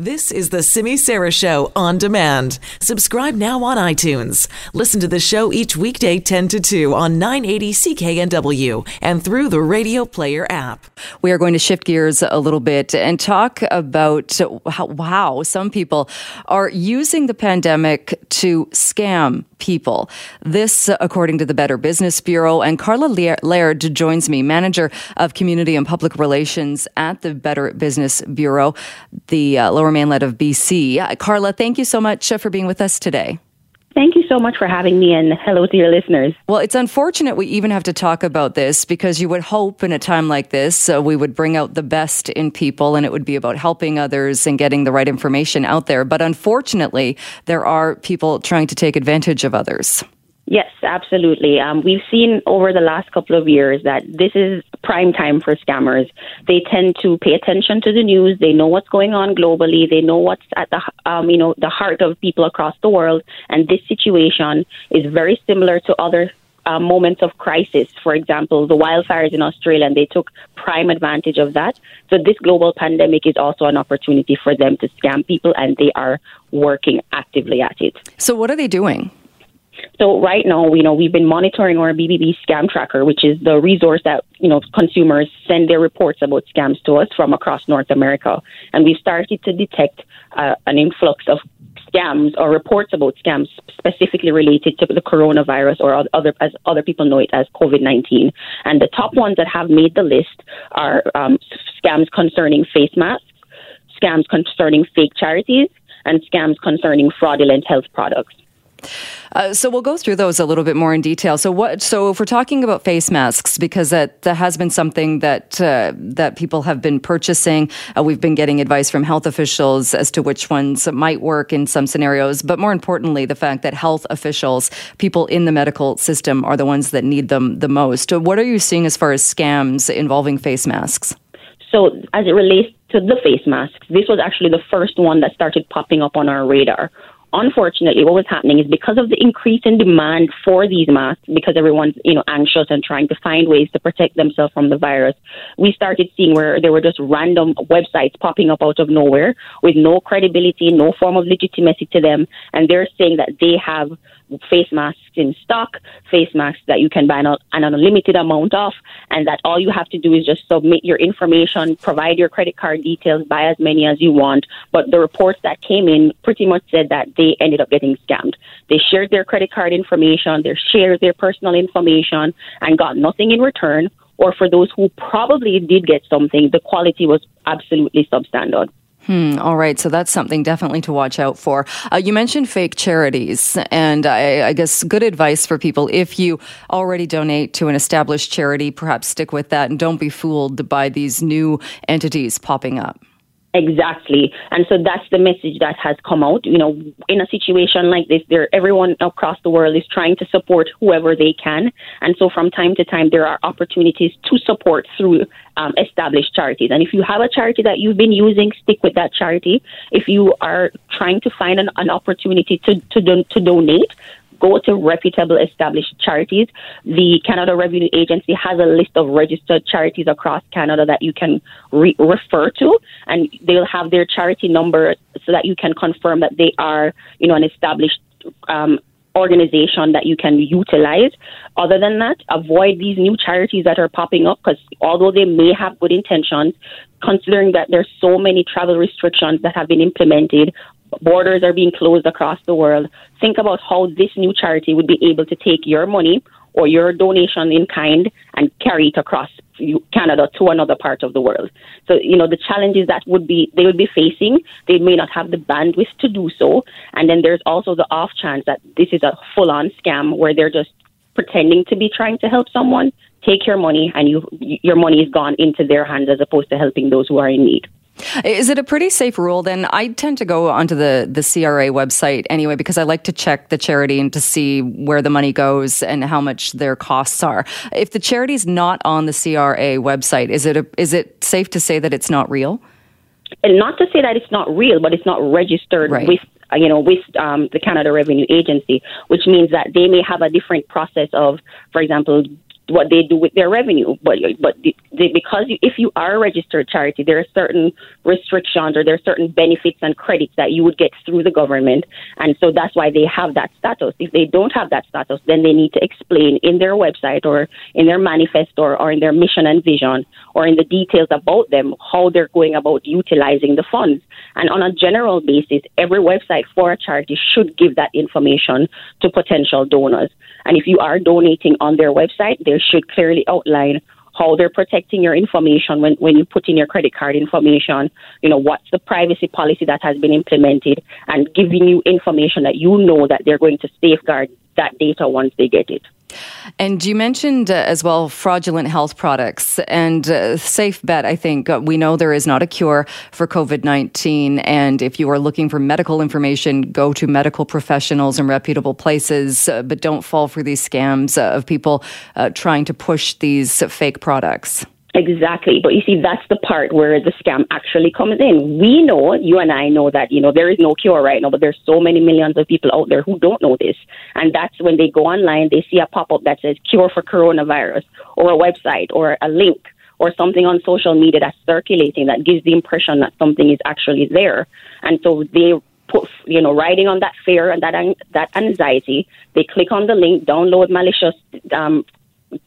This is the Simi Sara Show on demand. Subscribe now on iTunes. Listen to the show each weekday 10 to 2 on 980 CKNW and through the Radio Player app. We are going to shift gears a little bit and talk about how, how some people are using the pandemic to scam people. This, according to the Better Business Bureau. And Karla Laird joins me, manager of community and public relations at the Better Business Bureau, the uh, Lower Mainland of BC. Karla, thank you so much uh, for being with us today. Thank you so much for having me and hello to your listeners. Well, it's unfortunate we even have to talk about this because you would hope in a time like this uh, we would bring out the best in people and it would be about helping others and getting the right information out there. But unfortunately, there are people trying to take advantage of others. Yes, absolutely. Um, we've seen over the last couple of years that this is prime time for scammers. They tend to pay attention to the news. They know what's going on globally. They know what's at the um, you know the heart of people across the world. And this situation is very similar to other uh, moments of crisis. For example, the wildfires in Australia, and they took prime advantage of that. So this global pandemic is also an opportunity for them to scam people, and they are working actively at it. So what are they doing? So right now, you know, we've been monitoring our BBB scam tracker, which is the resource that, you know, consumers send their reports about scams to us from across North America. And we've started to detect uh, an influx of scams or reports about scams specifically related to the coronavirus or other, as other people know it as COVID-19. And the top ones that have made the list are um, scams concerning face masks, scams concerning fake charities, and scams concerning fraudulent health products. Uh, so we'll go through those a little bit more in detail. So what? So if we're talking about face masks, because that, that has been something that uh, that people have been purchasing, uh, we've been getting advice from health officials as to which ones might work in some scenarios. But more importantly, the fact that health officials, people in the medical system, are the ones that need them the most. What are you seeing as far as scams involving face masks? So as it relates to the face masks, this was actually the first one that started popping up on our radar unfortunately, what was happening is because of the increase in demand for these masks, because everyone's you know anxious and trying to find ways to protect themselves from the virus, we started seeing where there were just random websites popping up out of nowhere with no credibility, no form of legitimacy to them, and they're saying that they have face masks in stock, face masks that you can buy an, unlimited amount of, and that all you have to do is just submit your information, provide your credit card details, buy as many as you want. But the reports that came in pretty much said that they ended up getting scammed. They shared their credit card information, they shared their personal information, and got nothing in return. Or for those who probably did get something, the quality was absolutely substandard. Hmm, all right, so that's something definitely to watch out for. Uh, you mentioned fake charities, and I, I, guess good advice for people if you already donate to an established charity, perhaps stick with that and don't be fooled by these new entities popping up. Exactly. And so that's the message that has come out. You know, in a situation like this, there everyone across the world is trying to support whoever they can. And so from time to time there are opportunities to support through um, established charities. And if you have a charity that you've been using, stick with that charity. If you are trying to find an, an opportunity to to, don- to donate, go to reputable established charities. The Canada Revenue Agency has a list of registered charities across Canada that you can re- refer to, and they'll have their charity number so that you can confirm that they are, you know, an established um, organization that you can utilize. Other than that, avoid these new charities that are popping up because although they may have good intentions, considering that there's so many travel restrictions that have been implemented, borders are being closed across the world. Think about how this new charity would be able to take your money or your donation in kind and carry it across Canada to another part of the world. So, you know, the challenges that would be they would be facing, they may not have the bandwidth to do so. And then there's also the off chance that this is a full on scam where they're just pretending to be trying to help someone, take your money and you your money is gone into their hands as opposed to helping those who are in need. Is it a pretty safe rule then? I tend to go onto the, the CRA website anyway because I like to check the charity and to see where the money goes and how much their costs are. If the charity is not on the CRA website, is it a, is it safe to say that it's not real? And not to say that it's not real, but it's not registered right. with uh, you know, with um, the Canada Revenue Agency, which means that they may have a different process of, for example, what they do with their revenue. But but because you, if you are a registered charity, there are certain restrictions or there are certain benefits and credits that you would get through the government, and so that's why they have that status. If they don't have that status, then they need to explain in their website or in their manifesto or, or in their mission and vision or in the details about them how they're going about utilizing the funds. And on a general basis, every website for a charity should give that information to potential donors. And if you are donating on their website, they should clearly outline how they're protecting your information when, when you put in your credit card information, you know, what's the privacy policy that has been implemented and giving you information that you know that they're going to safeguard that data once they get it. And you mentioned uh, as well fraudulent health products and uh, safe bet. I think uh, we know there is not a cure for COVID 19. And if you are looking for medical information, go to medical professionals and reputable places, uh, but don't fall for these scams uh, of people uh, trying to push these fake products. Exactly. But you see, that's the part where the scam actually comes in. We know, you and I know that, you know, there is no cure right now, but there's so many millions of people out there who don't know this. And that's when they go online, they see a pop up that says cure for coronavirus or a website or a link or something on social media that's circulating that gives the impression that something is actually there. And so they put, you know, riding on that fear and that, that anxiety, they click on the link, download malicious um,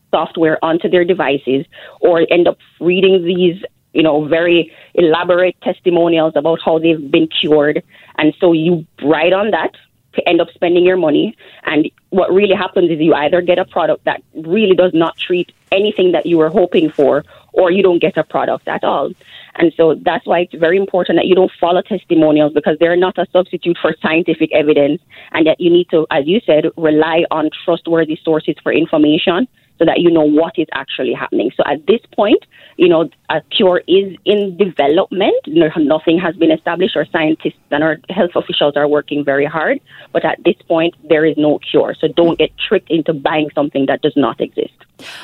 software onto their devices or end up reading these you know, very elaborate testimonials about how they've been cured. And so you ride on that to end up spending your money. And what really happens is you either get a product that really does not treat anything that you were hoping for, or you don't get a product at all. And so that's why it's very important that you don't follow testimonials because they're not a substitute for scientific evidence and that you need to, as you said, rely on trustworthy sources for information so that you know what is actually happening. So at this point, you know, a cure is in development. Nothing has been established, or scientists and our health officials are working very hard. But at this point, there is no cure. So don't get tricked into buying something that does not exist.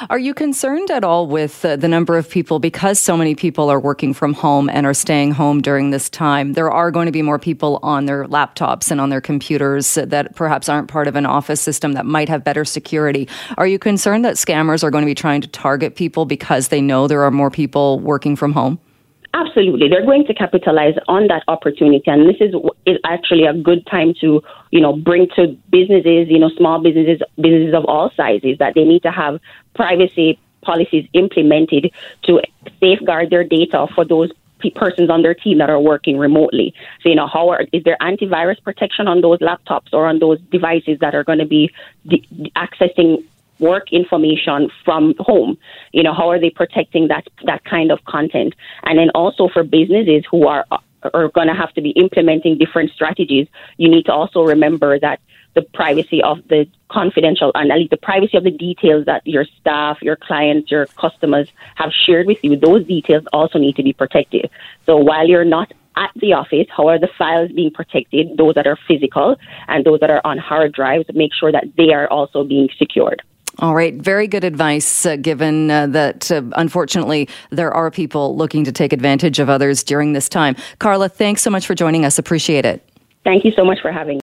Are you concerned at all with uh, the number of people because so many people are working from home and are staying home during this time? There are going to be more people on their laptops and on their computers that perhaps aren't part of an office system that might have better security. Are you concerned that scammers are going to be trying to target people because they know there are more people working from home? Absolutely, they're going to capitalize on that opportunity, and this is, is actually a good time to, you know, bring to businesses, you know, small businesses, businesses of all sizes, that they need to have privacy policies implemented to safeguard their data for those persons on their team that are working remotely. So, you know, how are, is there antivirus protection on those laptops or on those devices that are going to be de- accessing work information from home. You know, how are they protecting that that kind of content? And then also for businesses who are are going to have to be implementing different strategies, you need to also remember that the privacy of the confidential and at least the privacy of the details that your staff, your clients, your customers have shared with you, those details also need to be protected. So while you're not at the office, how are the files being protected, those that are physical and those that are on hard drives, make sure that they are also being secured. All right. Very good advice, uh, given uh, that uh, unfortunately there are people looking to take advantage of others during this time. Karla, thanks so much for joining us. Appreciate it. Thank you so much for having me.